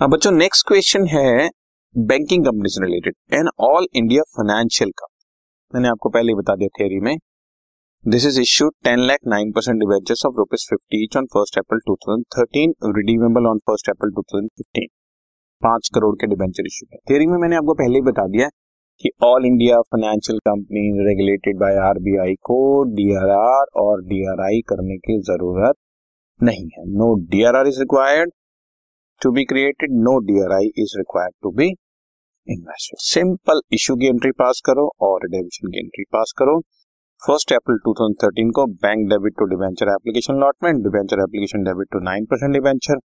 अब बच्चों next question है बैंकिंग कंपनी से related an all India financial company मैंने आपको पहले ही बता दिया थियरी में। This is issued ten lakh nine percent debentures of rupees fifty on first April two thousand thirteen redeemable on first April two thousand fifteen पाँच करोड़ के debenture issue है। थियरी में मैंने आपको पहले ही बता दिया कि all India financial company regulated by RBI को डीआरआर और डीआरआई करने की ज़रूरत नहीं है। No DRR is required to be created no DRI is required to be invested simple issue की एंट्री पास करो और रिडेम्पशन की एंट्री पास करो। फ़र्स्ट अप्रैल 2013 को bank debit to debenture application allotment debenture application debit to nine percent debenture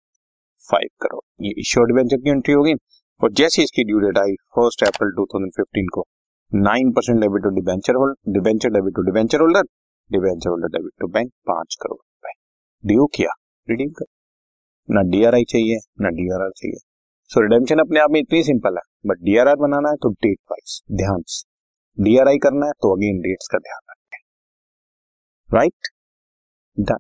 five crore ये issue debenture की entry होगी। और जैसे इसकी ड्यू डेट आई फ़र्स्ट अप्रैल 2015 को nine percent debit to debenture holder debenture debit to debenture holder debenture holder debit to bank पाँच करोड़ रुपए। ड्यू किया। रिडीम कर। ना डीआरआई चाहिए ना डीआरआर चाहिए। सो so, रिडेम्पशन अपने आप में इतनी सिंपल है बट डीआरआर बनाना है तो डेट वाइज ध्यान से। डीआरआई करना है तो अगेन डेट्स का ध्यान रखें। Right done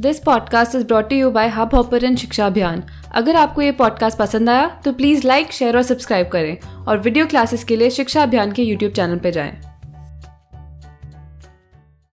this podcast is brought you by Hubhopper शिक्षा अभियान अगर आपको ये पॉडकास्ट पसंद आया तो प्लीज़ लाइक शेयर और सब्सक्राइब करें। और वीडियो क्लासेस के लिए शिक्षा अभियान के यूट्यूब चैनल पर जाएँ।